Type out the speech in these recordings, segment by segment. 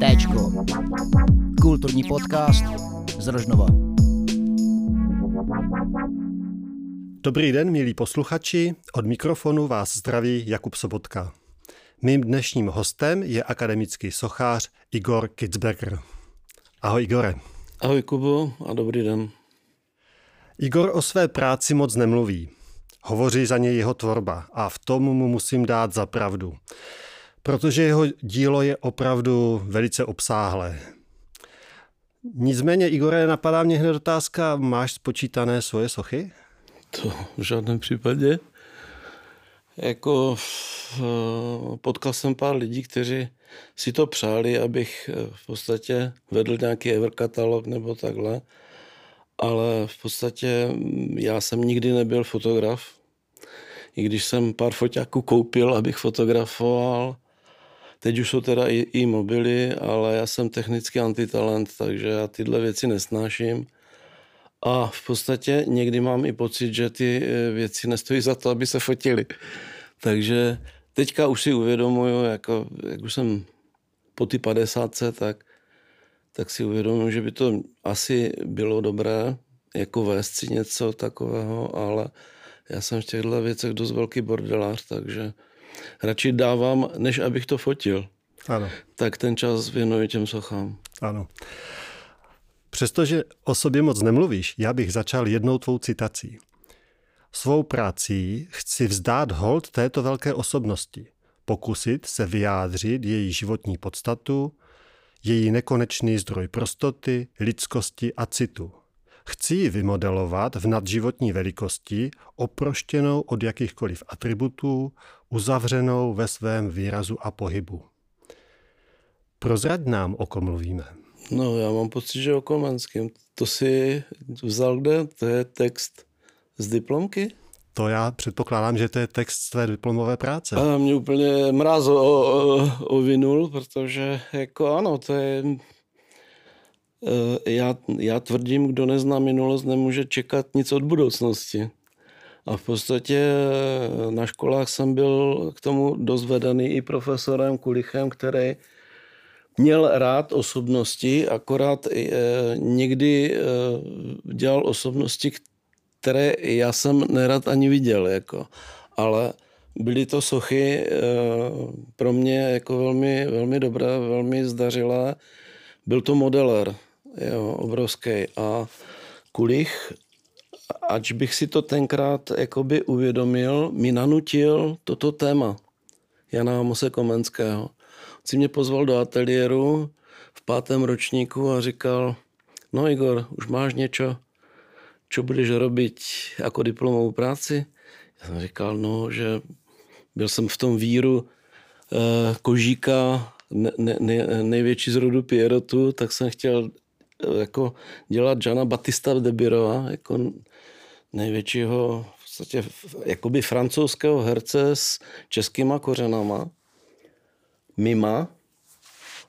Téčko. Kulturní podcast z Rožnova. Dobrý den, milí posluchači, od mikrofonu vás zdraví Jakub Sobotka. Mým dnešním hostem je akademický sochář Igor Kitzberger. Ahoj Igore. Ahoj Kubo a dobrý den. Igor o své práci moc nemluví. Hovoří za něj jeho tvorba a v tom mu musím dát za pravdu. Protože jeho dílo je opravdu velice obsáhlé. Nicméně, Igore, napadá mě hned otázka, máš spočítané svoje sochy? To v žádném případě. Jako eh, potkal jsem pár lidí, kteří si to přáli, abych eh, v podstatě vedl nějaký ever katalog nebo takhle. Ale v podstatě mm, já jsem nikdy nebyl fotograf. I když jsem pár foťáků koupil, abych fotografoval, Teď už jsou teda i, i mobily, ale já jsem technicky antitalent, takže já tyhle věci nesnáším. A v podstatě někdy mám i pocit, že ty eh, věci nestojí za to, aby se fotily. Takže teďka už si uvědomuju, jako, jak už jsem po ty 50, tak, tak si uvědomuji, že by to asi bylo dobré, jako vést si něco takového, ale já jsem v těchto věcech dost velký bordelář, takže radši dávám, než abych to fotil. Ano. Tak ten čas věnuji těm sochám. Ano. Přestože o sobě moc nemluvíš, já bych začal jednou tvou citací. Svou prací chci vzdát hold této velké osobnosti, pokusit se vyjádřit její životní podstatu, její nekonečný zdroj prostoty, lidskosti a citu. Chci ji vymodelovat v nadživotní velikosti, oproštěnou od jakýchkoliv atributů, uzavřenou ve svém výrazu a pohybu. Prozrať nám, o kom mluvíme. No, já mám pocit, že o Komenském. To si vzal kde? To je text z diplomky? To já předpokládám, že to je text své diplomové práce. A mě úplně mráz ovinul, protože jako ano, to je... Eh, já, já tvrdím, kdo nezná minulost, nemůže čekat nic od budoucnosti. A v podstatě eh, na školách jsem byl k tomu dost vedený i profesorem Kulichem, který měl rád osobnosti, akorát e, někdy dělal osobnosti, které já jsem nerad ani viděl. Jako. Ale byly to sochy e, pro mě jako velmi, velmi dobré, velmi zdařilé. Byl to modeler, jo, obrovský. A Kulich, ač bych si to tenkrát jakoby uvědomil, mi nanutil toto téma Jana Mose Komenského si mě pozval do ateliéru v pátém ročníku a říkal, no Igor, už máš něco, co budeš robit jako diplomovou práci? Já jsem říkal, no, že byl jsem v tom víru eh, kožíka, ne, ne, největší z rodu Pierotu, tak jsem chtěl eh, jako dělat Jana Batista de Birova, jako největšího v podstatě jakoby francouzského herce s českýma kořenama mima.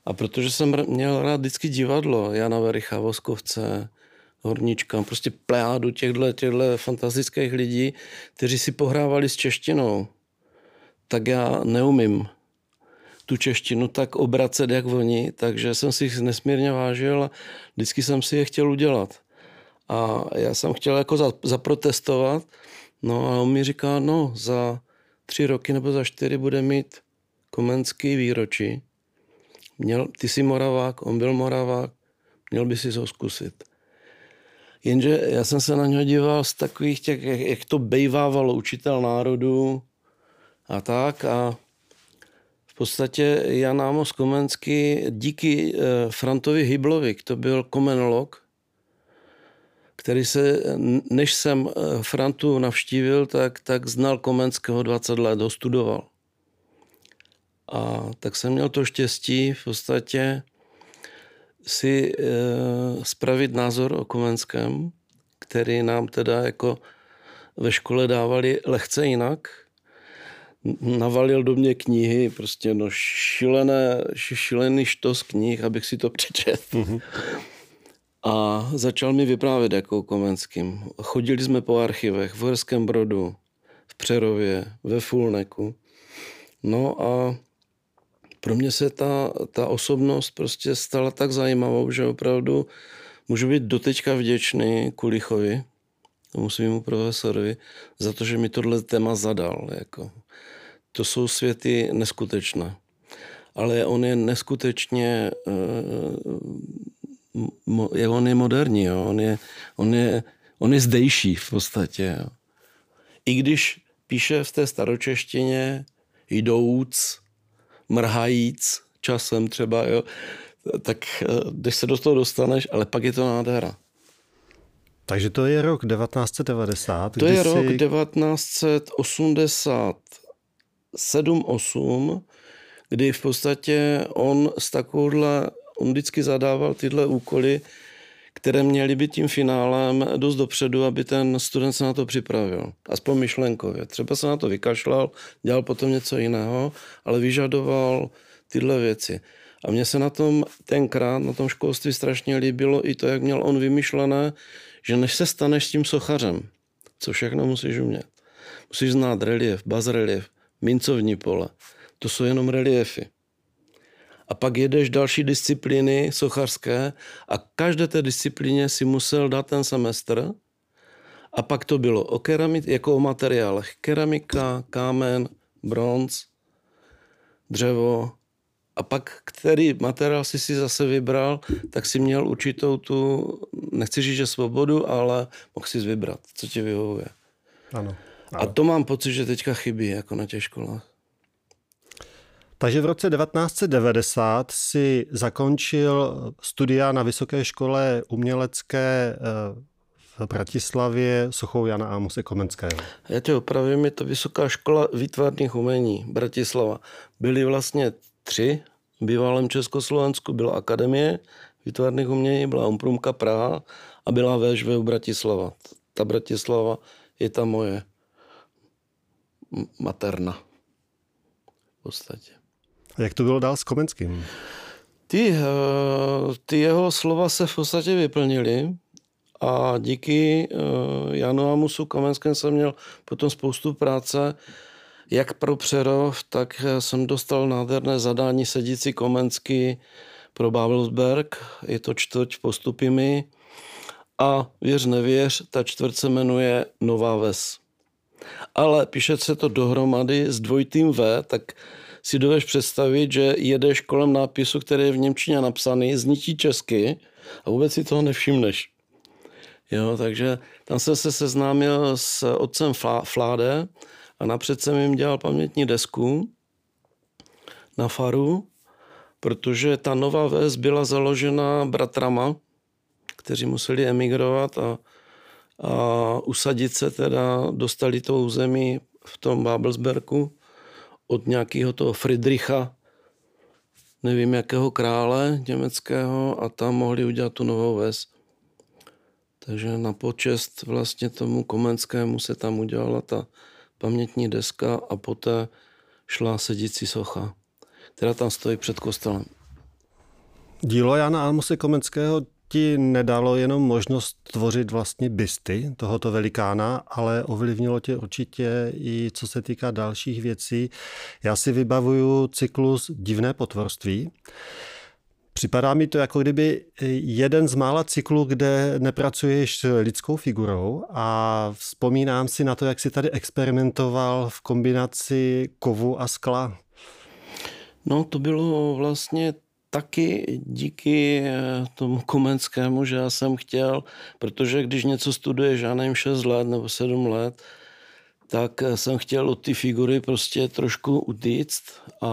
A protože jsem měl rád vždycky divadlo, Jana Vericha, Voskovce, Hornička, prostě plejádu těchto, těchto fantastických lidí, kteří si pohrávali s češtinou, tak já neumím tu češtinu tak obracet, jak oni, takže jsem si jich nesmírně vážil a vždycky jsem si je chtěl udělat. A já jsem chtěl jako zaprotestovat, no a on mi říká, no za tři roky nebo za čtyři bude mít Komenský výročí. Měl, ty jsi Moravák, on byl Moravák, měl by si ho zkusit. Jenže já jsem se na něho díval z takových těch, jak, jak to bejvávalo učitel národů a tak a v podstatě Jan Amos Komenský díky eh, Frantovi Hyblovi, to byl komenolog, který se, než jsem eh, Frantu navštívil, tak, tak znal Komenského 20 let, ho studoval. A tak jsem měl to štěstí v podstatě si e, spravit názor o Komenském, který nám teda jako ve škole dávali lehce jinak. Navalil do mě knihy, prostě no šilené, šilený štos knih, abych si to přečet. Mm-hmm. A začal mi vyprávět jako o Komenským. Chodili jsme po archivech v Horském Brodu, v Přerově, ve Fulneku. No a pro mě se ta, ta osobnost prostě stala tak zajímavou, že opravdu můžu být doteďka vděčný Kulichovi, tomu svýmu profesorovi, za to, že mi tohle téma zadal. Jako. To jsou světy neskutečné. Ale on je neskutečně, uh, on je moderní, jo. On, je, on, je, on je zdejší v podstatě. Jo. I když píše v té staročeštině jdouc, mrhajíc časem třeba, jo, tak eh, když se do toho dostaneš, ale pak je to nádhera. Takže to je rok 1990. To je jsi... rok 1987-8, kdy v podstatě on s takovouhle, on vždycky zadával tyhle úkoly, které měly být tím finálem dost dopředu, aby ten student se na to připravil. Aspoň myšlenkově. Třeba se na to vykašlal, dělal potom něco jiného, ale vyžadoval tyhle věci. A mně se na tom tenkrát, na tom školství strašně líbilo i to, jak měl on vymyšlené, že než se staneš tím sochařem, co všechno musíš umět. Musíš znát relief, bazrelief, mincovní pole. To jsou jenom reliefy. A pak jedeš další disciplíny sochařské a každé té disciplíně si musel dát ten semestr. A pak to bylo o keramit, jako o materiálech. Keramika, kámen, bronz, dřevo, a pak který materiál si si zase vybral, tak si měl určitou tu, nechci říct, že svobodu, ale mohl si vybrat, co ti vyhovuje. Ano. A to mám pocit, že teďka chybí jako na těch školách. Takže v roce 1990 si zakončil studia na Vysoké škole umělecké eh, v Bratislavě Sochou Jana Amose Komenského. Já tě opravím, je to Vysoká škola výtvarných umení Bratislava. Byly vlastně tři v bývalém Československu byla Akademie výtvarných umění, byla Umprumka Praha a byla VŠV Bratislava. Ta Bratislava je ta moje materna v podstatě. A jak to bylo dál s Komenským? Ty, eh, ty jeho slova se v podstatě vyplnily a díky eh, Janu Amusu Komenském jsem měl potom spoustu práce jak pro Přerov, tak jsem dostal nádherné zadání sedící Komensky pro Babelsberg. Je to čtvrť postupy A věř nevěř, ta čtvrť se jmenuje Nová Ves. Ale píše se to dohromady s dvojitým V, tak si dovedeš představit, že jedeš kolem nápisu, který je v Němčině napsaný, zní česky a vůbec si toho nevšimneš. Jo, takže tam jsem se seznámil s otcem Fláde, a napřed jsem jim dělal pamětní desku na faru, protože ta nová ves byla založena bratrama, kteří museli emigrovat a, a usadit se teda, dostali to území v tom Babelsberku od nějakého toho Friedricha, nevím jakého krále německého a tam mohli udělat tu novou ves. Takže na počest vlastně tomu Komenskému se tam udělala ta pamětní deska a poté šla sedící socha, která tam stojí před kostelem. Dílo Jana Almose Komenského ti nedalo jenom možnost tvořit vlastně bysty tohoto velikána, ale ovlivnilo tě určitě i co se týká dalších věcí. Já si vybavuju cyklus Divné potvorství, Připadá mi to jako kdyby jeden z mála cyklů, kde nepracuješ s lidskou figurou a vzpomínám si na to, jak si tady experimentoval v kombinaci kovu a skla. No to bylo vlastně taky díky eh, tomu Komenskému, že já jsem chtěl, protože když něco studuješ, já nevím, 6 let nebo 7 let, tak eh, jsem chtěl od ty figury prostě trošku utíct a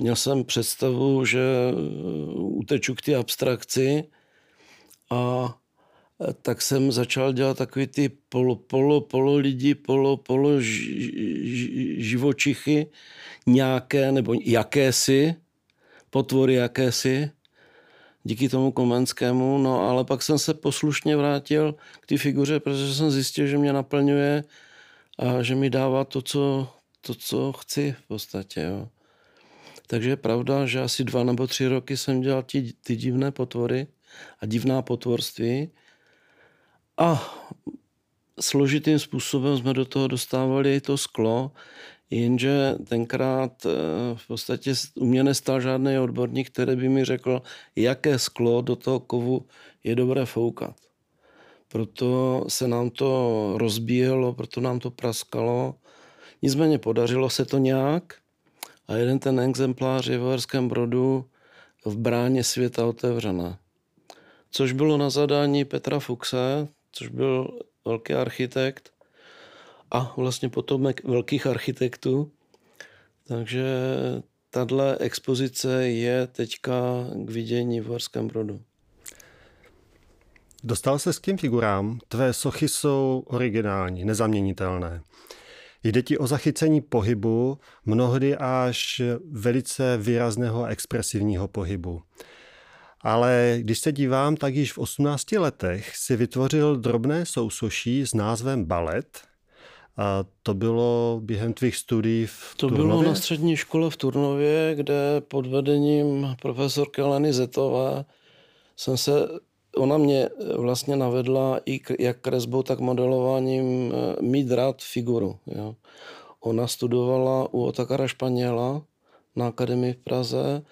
Měl jsem představu, že uh, uteču k té abstrakci a eh, tak jsem začal dělat takový ty polo, polo, polo lidi, polo, polo ž, živočichy, nějaké nebo jakési, potvory jakési, díky tomu Komenskému, no ale pak jsem se poslušně vrátil k té figuře, protože jsem zjistil, že mě naplňuje a že mi dává to, co, to, co chci v podstatě. Jo. Takže je pravda, že asi dva nebo tři roky jsem dělal ty, ty divné potvory a divná potvorství. A složitým způsobem jsme do toho dostávali to sklo, jenže tenkrát eh, v podstatě u mě nestal žádný odborník, který by mi řekl, jaké sklo do toho kovu je dobré foukat. Proto se nám to rozbíjelo, proto nám to praskalo. Nicméně podařilo se to nějak a jeden ten exemplář je v Uherském Brodu v bráně světa otevřená. Což bylo na zadání Petra Fuxe, což byl velký architekt a vlastně potomek velkých architektů. Takže tahle expozice je teďka k vidění v Horském Brodu. Dostal se s tím figurám. Tvé sochy jsou originální, nezaměnitelné. Jde ti o zachycení pohybu, mnohdy až velice výrazného expresivního pohybu. Ale když se dívám, tak již v 18 letech si vytvořil drobné sousoší s názvem Balet. A to bylo během tvých studií v To Turnově? bylo na střední škole v Turnově, kde pod vedením profesorky Leny Zetové jsem se, ona mě vlastně navedla i k, jak kresbou, tak modelováním eh, mít rád figuru. Jo. Ona studovala u Otakara Španěla na akademii v Praze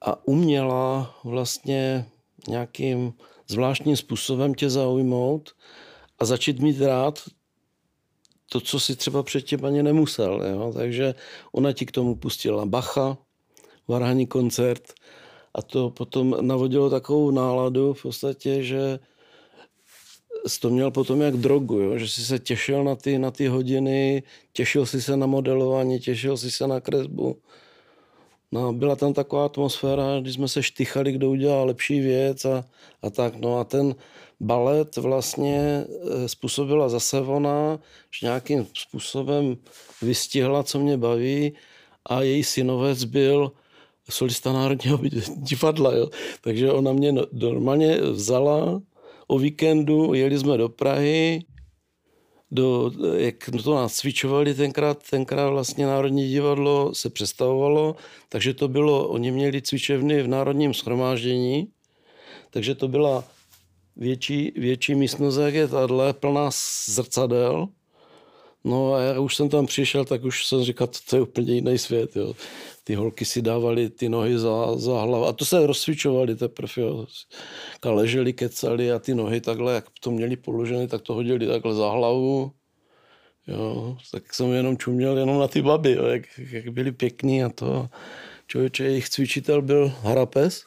a uměla vlastně nějakým zvláštním způsobem tě zaujmout a začít mít rád to, co si třeba předtím ani nemusel. Jo? Takže ona ti k tomu pustila Bacha, varhaní koncert a to potom navodilo takovou náladu v podstatě, že jsi to měl potom jak drogu, jo? že jsi se těšil na ty, na ty hodiny, těšil si se na modelování, těšil si se na kresbu. No, byla tam taková atmosféra, kdy jsme se štychali, kdo udělal lepší věc a, a tak. No a ten balet vlastně eh, způsobila zase ona, že nějakým způsobem vystihla, co mě baví a její synovec byl solista Národního divadla. Jo. Takže ona mě no, normálně vzala o víkendu, jeli jsme do Prahy, do, jak to nacvičovali tenkrát, tenkrát vlastně Národní divadlo se přestavovalo, takže to bylo, oni měli cvičevny v Národním schromáždění, takže to byla větší, větší místnost, jak je tahle, plná zrcadel. No a já už jsem tam přišel, tak už jsem říkal, to je úplně jiný svět. Jo. Ty holky si dávaly ty nohy za, za hlavu. A to se rozcvičovali teprve. Jo. Leželi, kecali a ty nohy takhle, jak to měli položeny, tak to hodili takhle za hlavu. Jo. Tak jsem jenom čuměl jenom na ty baby, jo, jak, jak byli pěkný a to. Člověče, jejich cvičitel byl Harapes,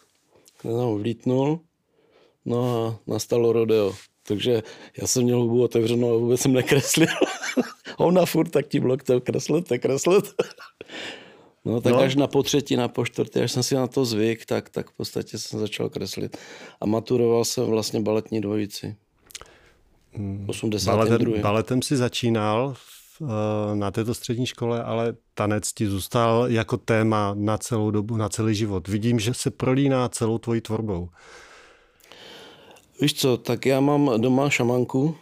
který tam vlítnul No a nastalo rodeo. Takže já jsem měl hubu otevřenou a vůbec jsem nekreslil. Ona furt tak tím loktem kreslit, kreslit. No tak no. až na potřetí, na poštvrtý, až jsem si na to zvyk, tak, tak v podstatě jsem začal kreslit. A maturoval jsem vlastně baletní dvojici. 82. Hmm. Baletem, baletem si začínal v, eh, na této střední škole, ale tanec ti zůstal jako téma na celou dobu, na celý život. Vidím, že se prolíná celou tvojí tvorbou. Víš co, tak já mám doma šamanku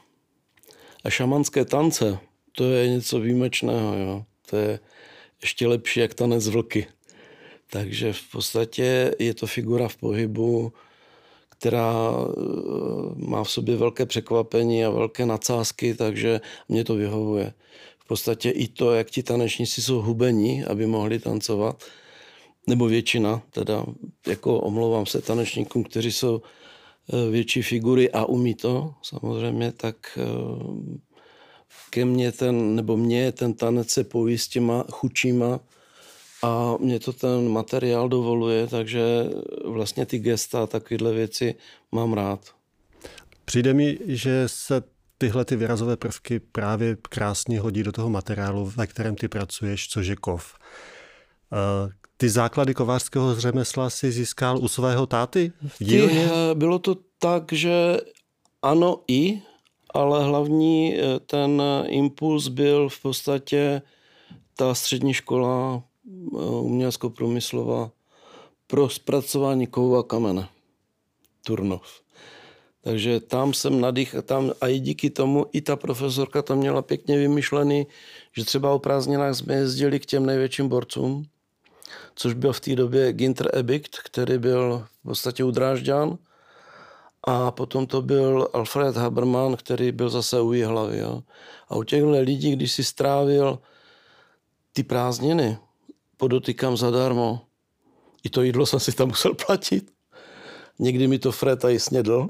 a šamanské tance, to je něco výjimečného, jo. To je ještě lepší jak tanec vlky. Takže v podstatě je to figura v pohybu, která eh, má v sobě velké překvapení a velké nadsázky, takže mě to vyhovuje. V podstatě i to, jak ti tanečníci jsou hubení, aby mohli tancovat, nebo většina, teda jako omlouvám se tanečníkům, kteří jsou větší figury a umí to samozřejmě, tak eh, ke mně ten, nebo mě ten tanec se pojí s těma chučíma a mě to ten materiál dovoluje, takže vlastně ty gesta a takovéhle věci mám rád. Přijde mi, že se tyhle ty vyrazové prvky právě krásně hodí do toho materiálu, ve kterém ty pracuješ, což je kov. Eh, ty základy kovářského řemesla si získal u svého táty? Ty, eh, bylo to tak, že ano i, ale hlavní eh, ten impuls byl v podstatě ta střední škola umělecko-průmyslová pro zpracování kovu a kamene. Turnov. Takže tam jsem nadých, tam a i díky tomu i ta profesorka tam měla pěkně vymyšlený, že třeba o prázdninách jsme jezdili k těm největším borcům, což byl v té době Ginter Ebikt, který byl v podstatě udrážďan a potom to byl Alfred Haberman, který byl zase u hlavy. Jo. A u těchto lidí, když si strávil ty prázdniny, podotýkám zadarmo, i to jídlo jsem si tam musel platit. Někdy mi to Fred i snědl.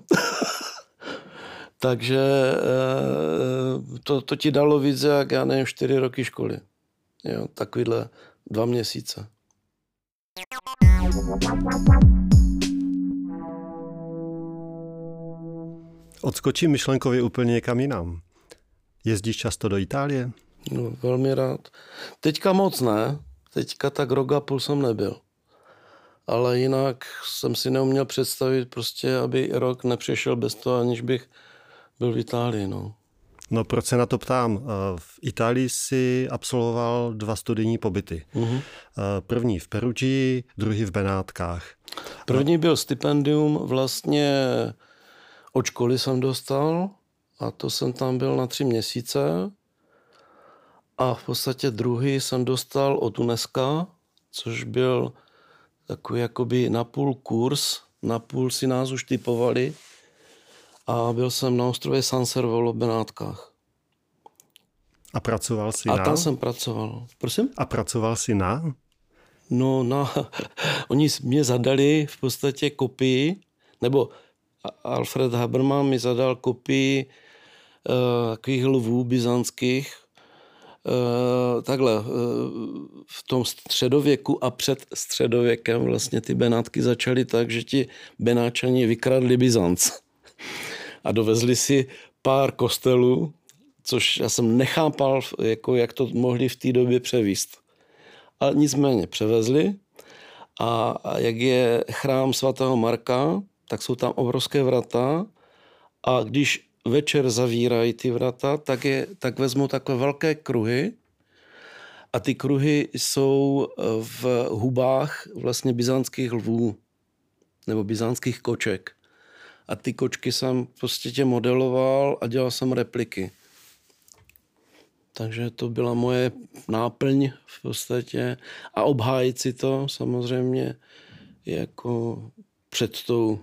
Takže eh, to, to ti dalo víc jak, já nevím, čtyři roky školy. Jo, takovýhle dva měsíce. Odskočím myšlenkově úplně někam jinam. Jezdíš často do Itálie? No, velmi rád. Teďka moc ne. Teďka tak rok a půl jsem nebyl. Ale jinak jsem si neuměl představit prostě, aby rok nepřešel bez toho, aniž bych byl v Itálii. No. No proč se na to ptám? Eh, v Itálii si absolvoval dva studijní pobyty. Uh-huh. První v Perugii, druhý v Benátkách. První byl stipendium vlastně od školy jsem dostal a to jsem tam byl na tři měsíce. A v podstatě druhý jsem dostal od UNESCO, což byl takový jakoby napůl kurz, napůl si nás už typovali a byl jsem na ostrově San Servolo v Benátkách. A pracoval jsi a na? A tam jsem pracoval. Prosím? A pracoval jsi na? No, na, oni mě zadali v podstatě kopii, nebo Alfred Haberman mi zadal kopii uh, takových lvů byzantských, Uh, takhle, uh, v tom středověku a před středověkem vlastně ty Benátky začaly tak, že ti Benáčani vykradli Byzanc a dovezli si pár kostelů, což já jsem nechápal, jako jak to mohli v té době převíst. Ale nicméně převezli a, jak je chrám svatého Marka, tak jsou tam obrovské vrata a když večer zavírají ty vrata, tak, je, tak vezmou takové velké kruhy a ty kruhy jsou v hubách vlastně byzantských lvů nebo byzantských koček. A ty kočky jsem prostě tě modeloval a dělal jsem repliky. Takže to byla moje náplň v podstatě. A obhájit si to samozřejmě jako před tou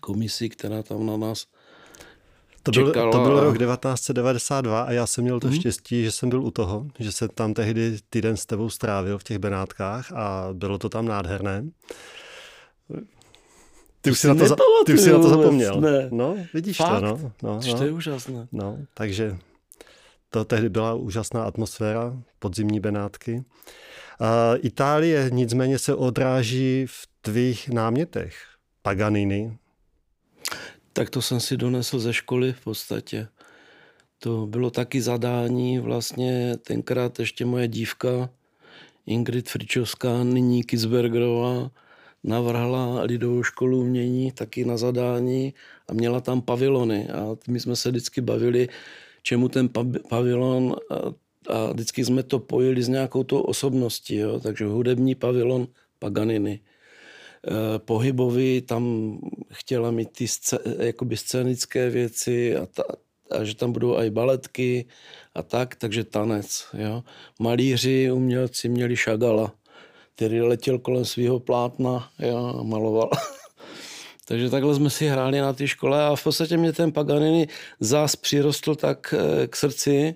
komisí, která tam na nás to byl, čekala. to byl rok 1992 a já jsem měl to hmm. štěstí, že jsem byl u toho, že jsem tam tehdy týden s tebou strávil v těch Benátkách a bylo to tam nádherné. Ty už, si na to, za, ty už si na to zapomněl. Ne. No, vidíš Fakt? to, no. no, no. To je úžasné. No, takže to tehdy byla úžasná atmosféra, podzimní Benátky. Uh, Itálie nicméně se odráží v tvých námětech. Paganini. Tak to jsem si donesl ze školy v podstatě. To bylo taky zadání, vlastně tenkrát ještě moje dívka Ingrid Fričovská, nyní Kisbergerová, navrhla lidovou školu umění taky na zadání a měla tam pavilony a my jsme se vždycky bavili, čemu ten pavilon a, a vždycky jsme to pojili s nějakou tou osobností, jo? takže hudební pavilon Paganiny. E, pohybový, tam chtěla mít ty scé, jakoby scénické věci a, ta, a že tam budou i baletky a tak, takže tanec. Jo? Malíři, umělci měli šagala který letěl kolem svého plátna jo, a maloval. Takže takhle jsme si hráli na té škole a v podstatě mě ten Paganini zás přirostl tak eh, k srdci,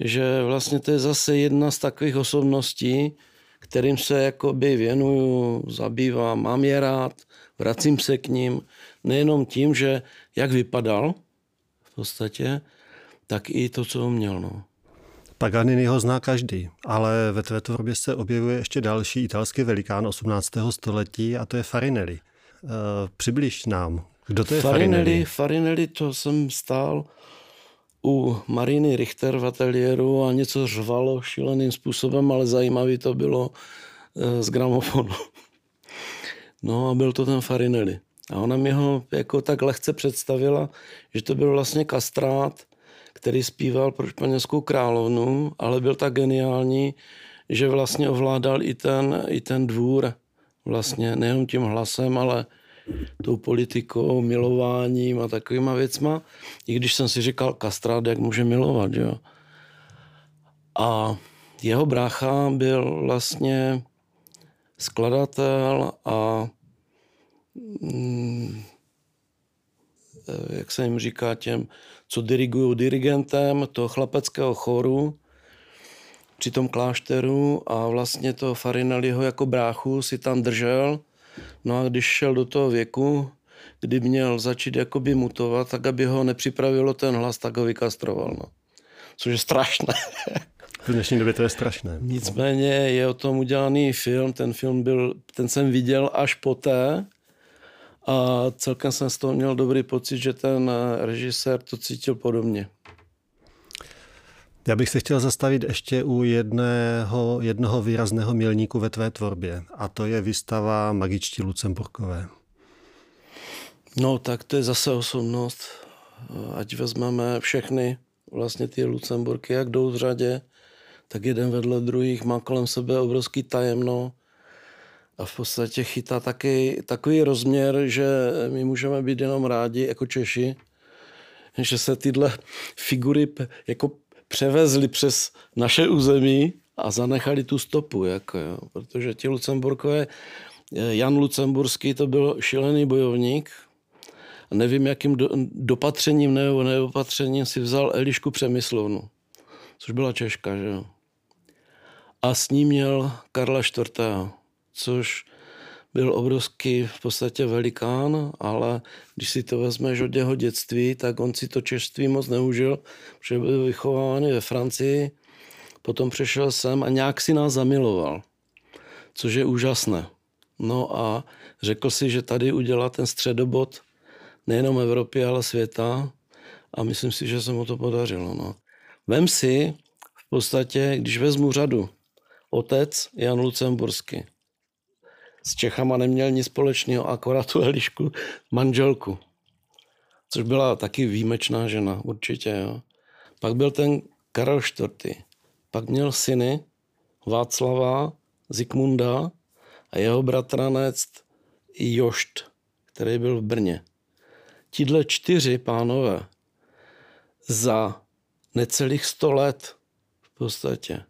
že vlastně to je zase jedna z takových osobností, kterým se jakoby věnuju, zabývám, mám je rád, vracím se k ním, nejenom tím, že jak vypadal v podstatě, tak i to, co uměl. No. Paganini ho zná každý, ale ve tvé tvorbě se objevuje ještě další italský velikán 18. století a to je Farinelli. Uh, přibliž nám, kdo to je Farinelli? Farinelli, Farinelli to jsem stál u Mariny Richter v ateliéru a něco řvalo šíleným způsobem, ale zajímavý to bylo eh, z gramofonu. No a byl to ten Farinelli. A ona mi ho jako tak lehce představila, že to byl vlastně kastrát, který zpíval pro španělskou královnu, ale byl tak geniální, že vlastně ovládal i ten, i ten dvůr. Vlastně nejenom tím hlasem, ale tou politikou, milováním a takovýma věcma. I když jsem si říkal, kastrát, jak může milovat, jo. A jeho brácha byl vlastně skladatel a mm, eh, jak se jim říká těm, co dirigují dirigentem toho chlapeckého choru při tom klášteru a vlastně to Farinelliho jako bráchu si tam držel. No a když šel do toho věku, kdy měl začít jakoby mutovat, tak aby ho nepřipravilo ten hlas, tak ho vykastroval. No. Což je strašné. V dnešní době to je strašné. Nicméně je o tom udělaný film, ten film byl, ten jsem viděl až poté a celkem jsem z toho měl dobrý pocit, že ten režisér to cítil podobně. Já bych se chtěl zastavit ještě u jedného, jednoho výrazného milníku ve tvé tvorbě a to je výstava Magičtí Lucemburkové. No tak to je zase osobnost. Ať vezmeme všechny vlastně ty Lucemburky, jak jdou v řadě, tak jeden vedle druhých má kolem sebe obrovský tajemno a v podstatě chytá taky takový rozměr, že my můžeme být jenom rádi jako Češi, že se tyhle figury jako převezli přes naše území a zanechali tu stopu, jako jo. protože ti Lucemburkové, Jan Lucemburský to byl šílený bojovník, nevím, jakým do, dopatřením nebo neopatřením si vzal Elišku Přemyslovnu, což byla Češka, že jo a s ním měl Karla IV., což byl obrovský v podstatě velikán, ale když si to vezmeš od jeho dětství, tak on si to češství moc neužil, protože byl vychovávaný ve Francii, potom přešel sem a nějak si nás zamiloval, což je úžasné. No a řekl si, že tady udělá ten středobod nejenom Evropy, ale světa a myslím si, že se mu to podařilo. No. Vem si v podstatě, když vezmu řadu otec Jan Lucemburský. S Čechama neměl nic společného, akorát tu Elišku manželku. Což byla taky výjimečná žena, určitě. Jo. Pak byl ten Karel IV. Pak měl syny Václava, Zikmunda a jeho bratranec Jošt, který byl v Brně. Tidle čtyři pánové za necelých sto let v podstatě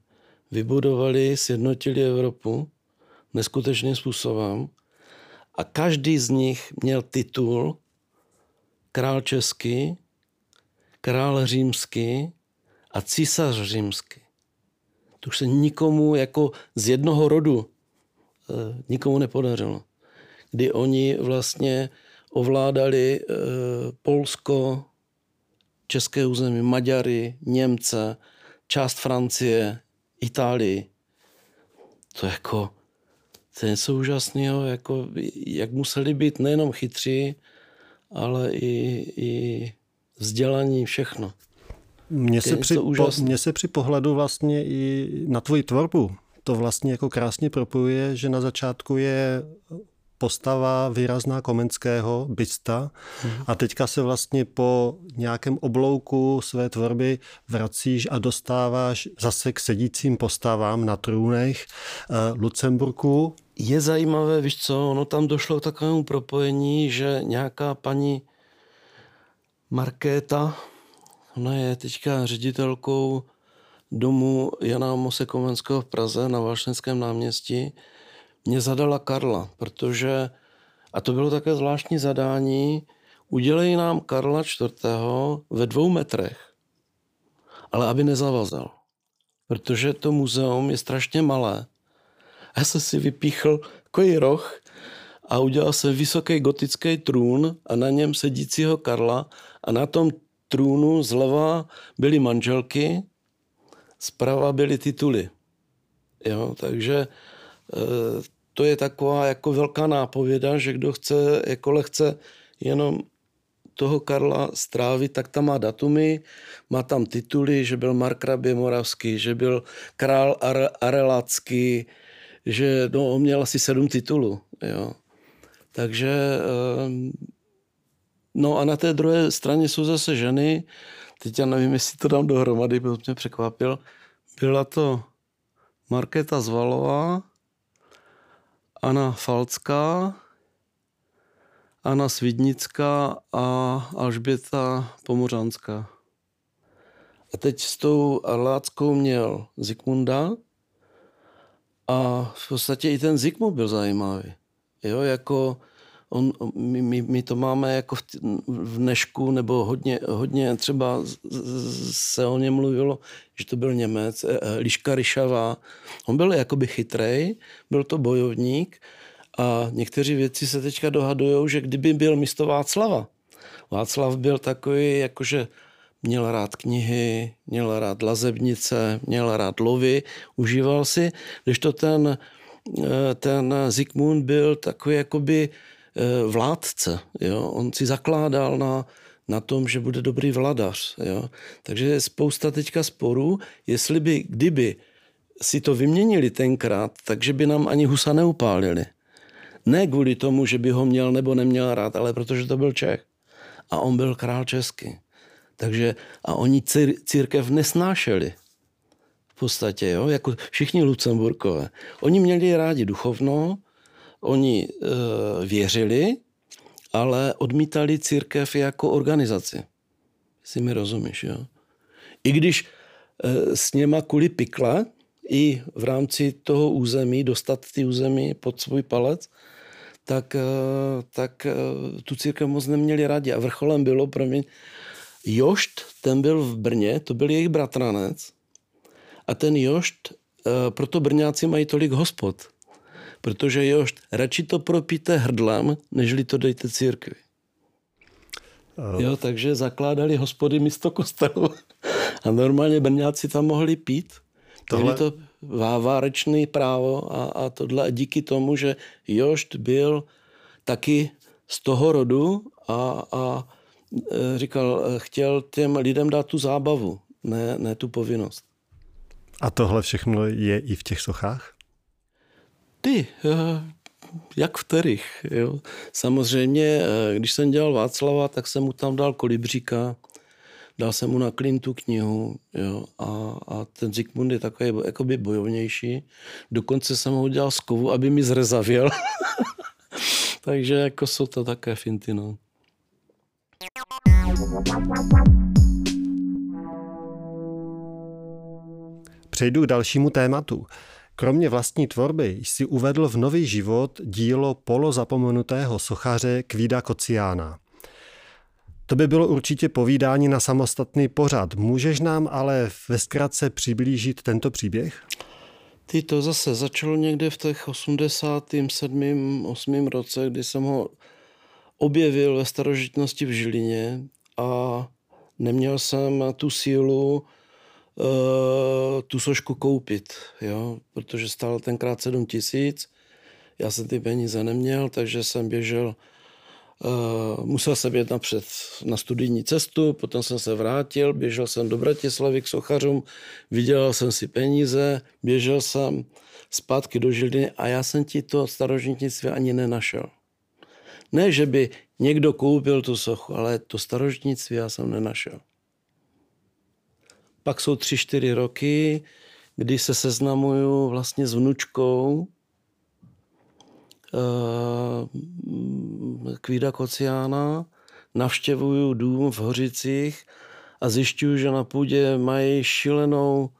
vybudovali, sjednotili Evropu neskutečným způsobem a každý z nich měl titul král český, král římský a císař římský. To už se nikomu jako z jednoho rodu eh, nikomu nepodařilo. Kdy oni vlastně ovládali eh, Polsko, české území, Maďary, Němce, část Francie, Itálii. To jako, to je něco úžasného, jako, jak museli být nejenom chytří, ale i, i vzdělaní, všechno. Mně se, při, po, mně se při pohledu vlastně i na tvoji tvorbu to vlastně jako krásně propojuje, že na začátku je postava výrazná Komenského, Bysta hmm. a teďka se vlastně po nějakém oblouku své tvorby vracíš a dostáváš zase k sedícím postavám na trůnech eh, Lucemburku. Je zajímavé, víš co, ono tam došlo k takovému propojení, že nějaká paní Markéta, ona je teďka ředitelkou domu Jana Mose Komenského v Praze na Vášenském náměstí, mě zadala Karla, protože, a to bylo také zvláštní zadání, udělej nám Karla IV. ve dvou metrech, ale aby nezavazal. Protože to muzeum je strašně malé. A já jsem si vypíchl takový roh a udělal jsem vysoký gotický trůn a na něm sedícího Karla a na tom trůnu zleva byly manželky, zprava byly tituly. Jo, takže Eh, to je taková jako velká nápověda, že kdo chce jako lehce jenom toho Karla strávit, tak tam má datumy, má tam tituly, že byl Markrabě Moravský, že byl král Ar- Arelacký, že no, on měl asi sedm titulů. Jo. Takže ehm, no a na té druhé straně jsou zase ženy, teď já nevím, jestli to dám dohromady, byl mě překvapil. Byla to Markéta Zvalová, Anna Falcká, Anna Svidnická a Alžběta Pomořanská. A teď s tou Arláckou měl Zikmunda a v podstatě i ten Zikmund byl zajímavý. Jo, jako on, my, my, my to máme jako v, v dnešku, nebo hodně, hodně třeba se o něm mluvilo, že to byl Němec, eh, eh, Liška Ryšava. On byl jakoby chytrej, byl to bojovník a někteří věci se teďka dohadují, že kdyby byl místo Václava, Václav byl takový, jakože měl rád knihy, měl rád lazebnice, měl rád lovy, užíval si, když to ten, eh, ten Zikmund byl takový jakoby eh, vládce. Jo? On si zakládal na, na tom, že bude dobrý vladař. Jo? Takže je spousta teďka sporů, jestli by, kdyby si to vyměnili tenkrát, takže by nám ani Husa neupálili. Ne kvůli tomu, že by ho měl nebo neměl rád, ale protože to byl Čech. A on byl král český. Takže a oni církev nesnášeli v podstatě, jo, jako všichni Lucemburkové. Oni měli rádi duchovno, oni e, věřili, ale odmítali církev jako organizaci. Si mi rozumíš, jo? I když e, s něma kvůli pikle, i v rámci toho území, dostat ty území pod svůj palec, tak, e, tak e, tu církev moc neměli rádi. A vrcholem bylo pro mě Jošt, ten byl v Brně, to byl jejich bratranec. A ten Jošt, eh, proto Brňáci mají tolik hospod. Protože Jošt, radši to propíte hrdlem, nežli to dejte církvi. Uh. Jo, takže zakládali hospody místo kostelu. A normálně Brňáci tam mohli pít. Tohle... Měli to vávárečné právo a, a tohle. A díky tomu, že Jošt byl taky z toho rodu a, a Eh, říkal, eh, chtěl těm lidem dát tu zábavu, ne, ne tu povinnost. A tohle všechno je i v těch sochách? Ty, eh, jak v kterých. Jo. Samozřejmě, když jsem dělal Václava, tak jsem mu tam dal kolibříka, dal jsem mu na klin tu knihu jo, a, a ten Zikmund je takový jakoby bojovnější. Dokonce jsem ho udělal z kovu, aby mi zrezavěl. Takže jako jsou to také finty. No. Přejdu k dalšímu tématu. Kromě vlastní tvorby jsi uvedl v nový život dílo polozapomenutého sochaře Kvída Kociána. To by bylo určitě povídání na samostatný pořad. Můžeš nám ale ve zkratce přiblížit tento příběh? Ty to zase začalo někde v těch 87. 8. roce, kdy jsem ho objevil ve starožitnosti v Žilině a neměl jsem tu sílu uh, tu sošku koupit, jo? protože stál tenkrát 7 tisíc, já jsem ty peníze neměl, takže jsem běžel, uh, musel jsem jet napřed na studijní cestu, potom jsem se vrátil, běžel jsem do Bratislavy k sochařům, vydělal jsem si peníze, běžel jsem zpátky do Žiliny a já jsem ti to starožitnictví ani nenašel. Ne, že by někdo koupil tu sochu, ale to starožitnictví já jsem nenašel. Pak jsou tři, čtyři roky, kdy se seznamuju vlastně s vnučkou uh, Kvída Kociána, navštěvuju dům v Hořicích a zjišťuju, že na půdě mají šílenou,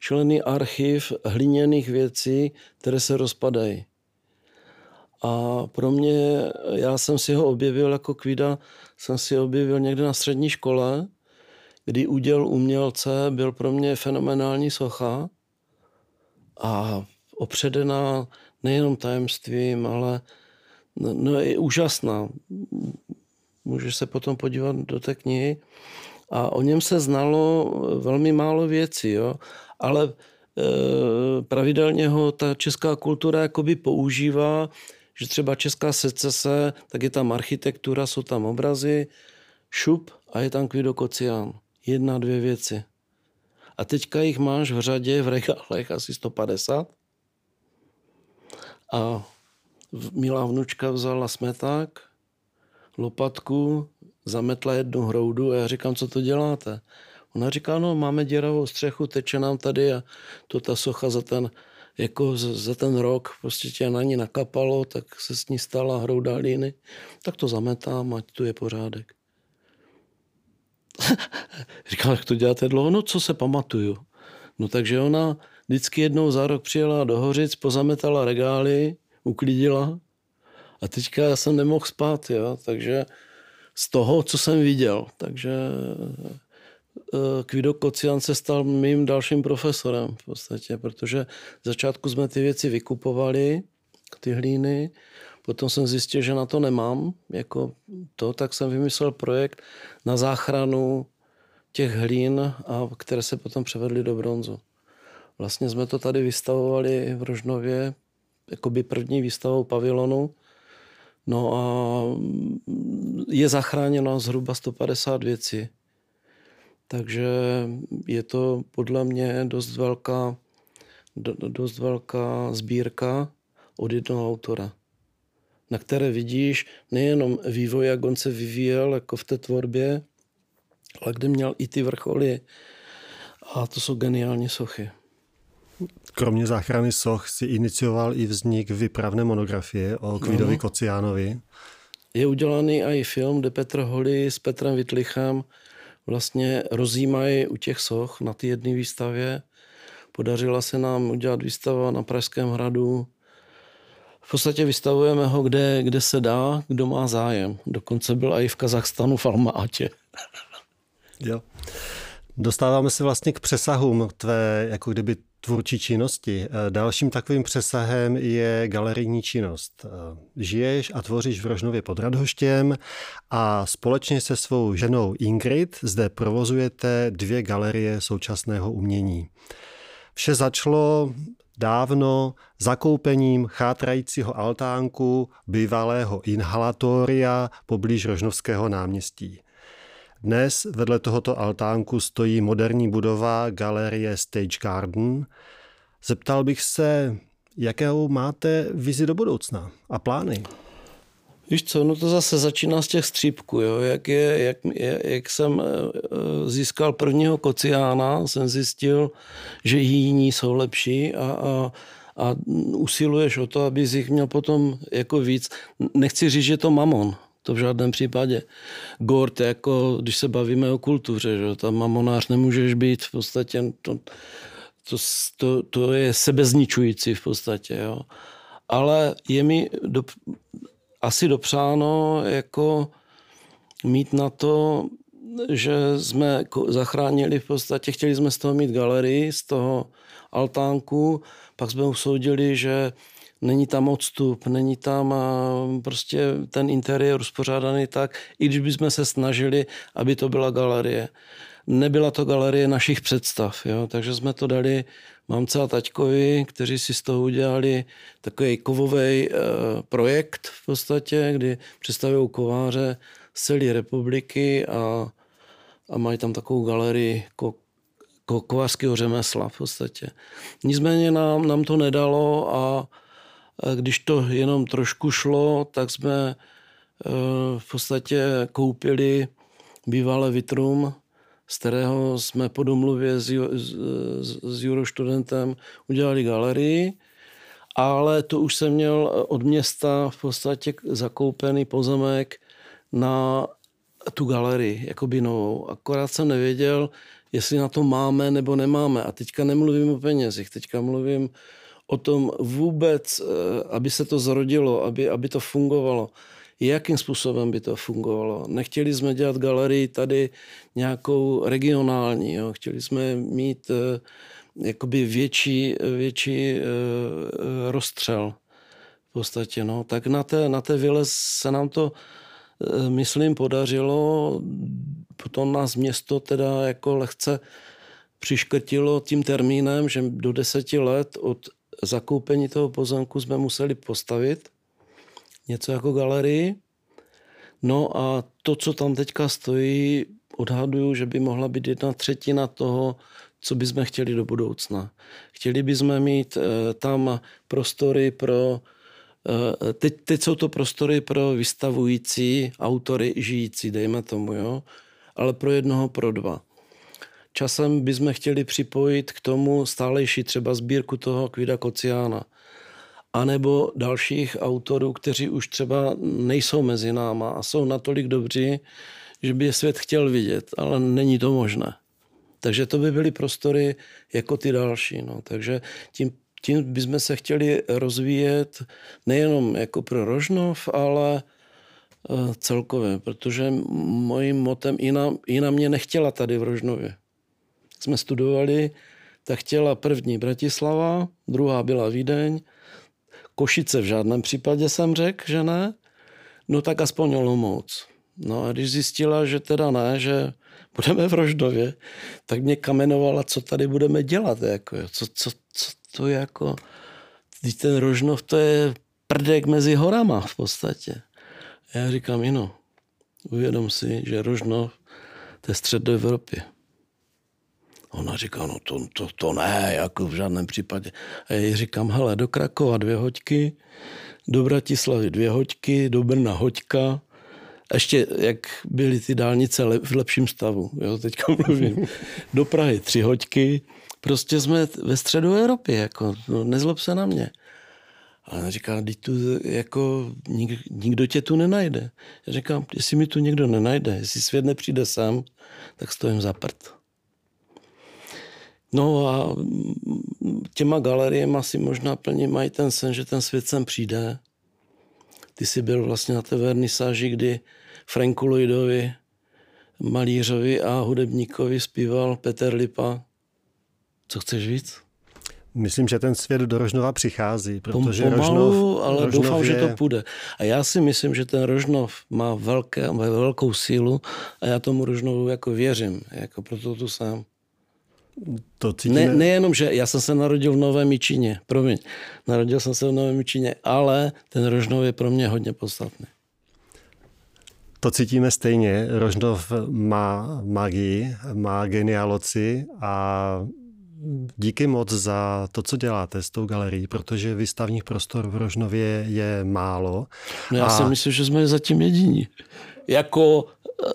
šílený archiv hliněných věcí, které se rozpadají. A pro mě, já jsem si ho objevil jako kvída, jsem si ho objevil někde na střední škole, kdy úděl umělce byl pro mě fenomenální socha a opředená nejenom tajemstvím, ale no, no je úžasná. Můžeš se potom podívat do té knihy. A o něm se znalo velmi málo věcí, jo? ale e, pravidelně ho ta česká kultura jakoby používá že třeba česká secese, tak je tam architektura, jsou tam obrazy, šup a je tam kvidokocián. Jedna, dvě věci. A teďka jich máš v řadě, v regálech asi 150. A milá vnučka vzala smeták, lopatku, zametla jednu hroudu a já říkám, co to děláte? Ona říká, no máme děravou střechu, teče nám tady a to ta socha za ten jako za ten rok prostě tě na ní nakapalo, tak se s ní stala hrouda líny, tak to zametám, ať tu je pořádek. Říkal, jak to děláte dlouho? No, co se pamatuju. No takže ona vždycky jednou za rok přijela do Hořic, pozametala regály, uklidila A teďka já jsem nemohl spát, jo, takže z toho, co jsem viděl. Takže Kvido eh, Kocian se stal mým dalším profesorem v podstatě, protože v začátku jsme ty věci vykupovali, ty hlíny, potom jsem zjistil, že na to nemám, jako to, tak jsem vymyslel projekt na záchranu těch hlín, a které se potom převedly do bronzu. Vlastně jsme to tady vystavovali v Rožnově, jako by první výstavou pavilonu. No a je zachráněno zhruba 150 věcí. Takže je to podle mě dost velká, dost velká sbírka od jednoho autora, na které vidíš nejenom vývoj, jak on se vyvíjel jako v té tvorbě, ale kde měl i ty vrcholy. A to jsou geniální sochy. Kromě záchrany soch si inicioval i vznik vypravné monografie o Kvidovi Kociánovi. Je udělaný i film, kde Petr Holý s Petrem Vitlichem vlastně rozjímají u těch soch na té jedné výstavě. Podařila se nám udělat výstava na Pražském hradu. V podstatě vystavujeme ho, kde, kde se dá, kdo má zájem. Dokonce byl i v Kazachstanu v Almaatě. Jo. Dostáváme se vlastně k přesahům tvé jako kdyby tvůrčí činnosti. Dalším takovým přesahem je galerijní činnost. Žiješ a tvoříš v Rožnově pod Radhoštěm a společně se svou ženou Ingrid zde provozujete dvě galerie současného umění. Vše začalo dávno zakoupením chátrajícího altánku bývalého inhalatoria poblíž Rožnovského náměstí. Dnes vedle tohoto altánku stojí moderní budova galerie Stage Garden. Zeptal bych se, jakou máte vizi do budoucna a plány? Víš co, no to zase začíná z těch střípků, jo. Jak, je, jak, jak jsem eh, získal prvního kociána, jsem zjistil, že jiní jsou lepší a, a, a usiluješ o to, aby z nich měl potom jako víc. Nechci říct, že to mamon, to v žádném případě. Gort, jako když se bavíme o kultuře, že tam mamonář nemůžeš být v podstatě, to, to, to, to je sebezničující v podstatě, jo. Ale je mi do, asi dopřáno jako mít na to, že jsme zachránili v podstatě, chtěli jsme z toho mít galerii, z toho altánku, pak jsme usoudili, že není tam odstup, není tam prostě ten interiér uspořádaný tak, i když bychom se snažili, aby to byla galerie. Nebyla to galerie našich představ, jo? takže jsme to dali mamce a taťkovi, kteří si z toho udělali takový kovový e, projekt v podstatě, kdy představují kováře z celé republiky a, a mají tam takovou galerii ko, ko, kovářského řemesla v podstatě. Nicméně nám, nám to nedalo a když to jenom trošku šlo, tak jsme eh, v podstatě koupili bývalé Vitrum, z kterého jsme po domluvě s, s, s Eurostudentem udělali galerii, ale to už jsem měl od města v podstatě zakoupený pozemek na tu galerii, jakoby novou. Akorát jsem nevěděl, jestli na to máme nebo nemáme. A teďka nemluvím o penězích, teďka mluvím o tom vůbec, eh, aby se to zrodilo, aby, aby to fungovalo. Jakým způsobem by to fungovalo? Nechtěli jsme dělat galerii tady nějakou regionální, jo? chtěli jsme mít eh, jakoby větší, větší eh, rozstřel v podstatě. No. Tak na té, na té vile se nám to, myslím, podařilo. Potom nás město teda jako lehce přiškrtilo tím termínem, že do deseti let od zakoupení toho pozemku jsme museli postavit něco jako galerii. No a to, co tam teďka stojí, odhaduju, že by mohla být jedna třetina toho, co bychom chtěli do budoucna. Chtěli bychom mít eh, tam prostory pro eh, Teď, teď jsou to prostory pro vystavující autory žijící, dejme tomu, jo? ale pro jednoho, pro dva. Časem bychom chtěli připojit k tomu stálejší třeba sbírku toho Kvida Kociána. A nebo dalších autorů, kteří už třeba nejsou mezi náma a jsou natolik dobří, že by je svět chtěl vidět, ale není to možné. Takže to by byly prostory jako ty další. No. Takže tím, tím bychom se chtěli rozvíjet nejenom jako pro Rožnov, ale eh, celkově, protože mojím motem Ina, Ina mě nechtěla tady v Rožnově. Jsme studovali, tak chtěla první Bratislava, druhá byla Vídeň, Košice v žádném případě jsem řekl, že ne, no tak aspoň Olomouc. No a když zjistila, že teda ne, že budeme v Rožnově, tak mě kamenovala, co tady budeme dělat. Jako, co, co, co to je jako... Teď ten Rožnov to je prdek mezi horama v podstatě. A já říkám, jino, uvědom si, že Rožnov to je střed do Evropy. Ona říká, no to, to, to ne, jako v žádném případě. A já říkám, hele, do Krakova dvě hoďky, do Bratislavy dvě hoďky, do Brna hoďka, ještě jak byly ty dálnice v lepším stavu, jo, teďka mluvím, do Prahy tři hoďky, prostě jsme ve středu Evropy, jako, no, nezlob se na mě. A ona říká, tu, jako, nik, nikdo tě tu nenajde. Já říkám, jestli mi tu někdo nenajde, jestli svět nepřijde sám, tak stojím za prd. No a těma galeriemi si možná plně mají ten sen, že ten svět sem přijde. Ty jsi byl vlastně na té vernisáži, kdy Franku Lloydovi, malířovi a hudebníkovi zpíval Petr Lipa. Co chceš víc? Myslím, že ten svět do Rožnova přichází, protože Pomalu, Rožnov, ale Rožnov doufám, je... že to půjde. A já si myslím, že ten Rožnov má velké, velkou sílu a já tomu Rožnovu jako věřím, jako proto tu sám. To cítíme... ne, nejenom, že já jsem se narodil v Novém Mičině, promiň, narodil jsem se v Novém Mičině, ale ten Rožnov je pro mě hodně podstatný. To cítíme stejně. Rožnov má magii, má genialoci a díky moc za to, co děláte s tou galerií, protože výstavních prostor v Rožnově je málo. No já a... si myslím, že jsme zatím jediní. Jako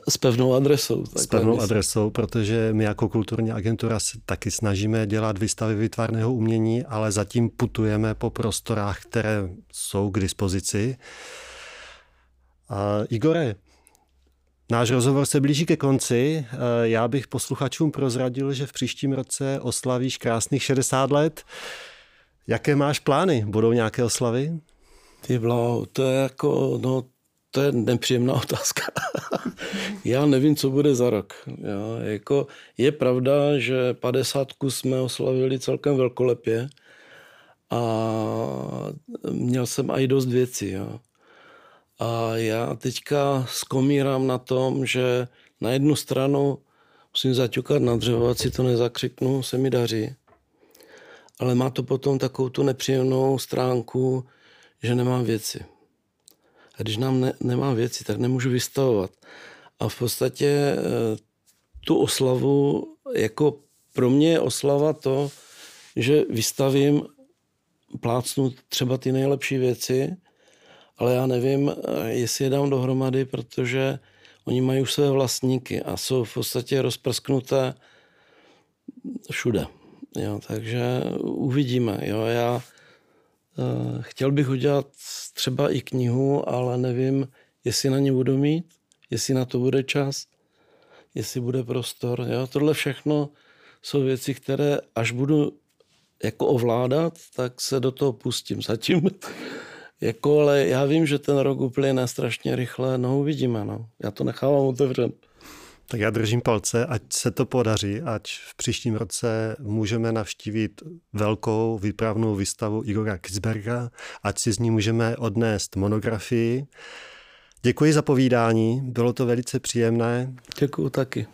s pevnou adresou. S pevnou myslím. adresou, protože my jako kulturní agentura se taky snažíme dělat výstavy výtvarného umění, ale zatím putujeme po prostorách, které jsou k dispozici. A Igore, Náš rozhovor se blíží ke konci. Já bych posluchačům prozradil, že v příštím roce oslavíš krásných 60 let. Jaké máš plány? Budou nějaké oslavy? Ty bláho, to je jako, no, to je nepříjemná otázka. Já nevím, co bude za rok. Jo, jako je pravda, že 50 jsme oslavili celkem velkolepě a měl jsem i dost věcí. Jo. A já teďka skomírám na tom, že na jednu stranu musím zaťukat na dřevo, ať si to nezakřiknu, se mi daří. Ale má to potom takovou tu nepříjemnou stránku, že nemám věci. A když nám ne, nemám věci, tak nemůžu vystavovat. A v podstatě eh, tu oslavu, jako pro mě je oslava to, že vystavím, plácnu třeba ty nejlepší věci, ale já nevím, eh, jestli je dám dohromady, protože oni mají už své vlastníky a jsou v podstatě rozprsknuté všude. Jo, takže uvidíme. Jo, já chtěl bych udělat třeba i knihu, ale nevím, jestli na ně budu mít, jestli na to bude čas, jestli bude prostor. Jo, tohle všechno jsou věci, které až budu jako ovládat, tak se do toho pustím. Zatím jako, ale já vím, že ten rok uplyne strašně rychle, no uvidíme, no. Já to nechávám otevřen. Tak já držím palce, ať se to podaří, ať v příštím roce můžeme navštívit velkou výpravnou výstavu Igora Kisberga, ať si z ní můžeme odnést monografii. Děkuji za povídání, bylo to velice příjemné. Děkuji taky.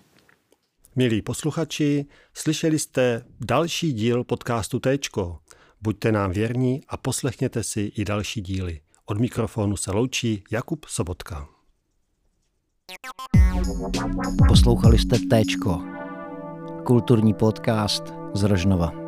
Milí posluchači, slyšeli jste další díl podcastu Téčko. Buďte nám věrní a poslechněte si i další díly. Od mikrofonu se loučí Jakub Sobotka. Poslouchali jste Téčko, kulturní podcast z Rožnova.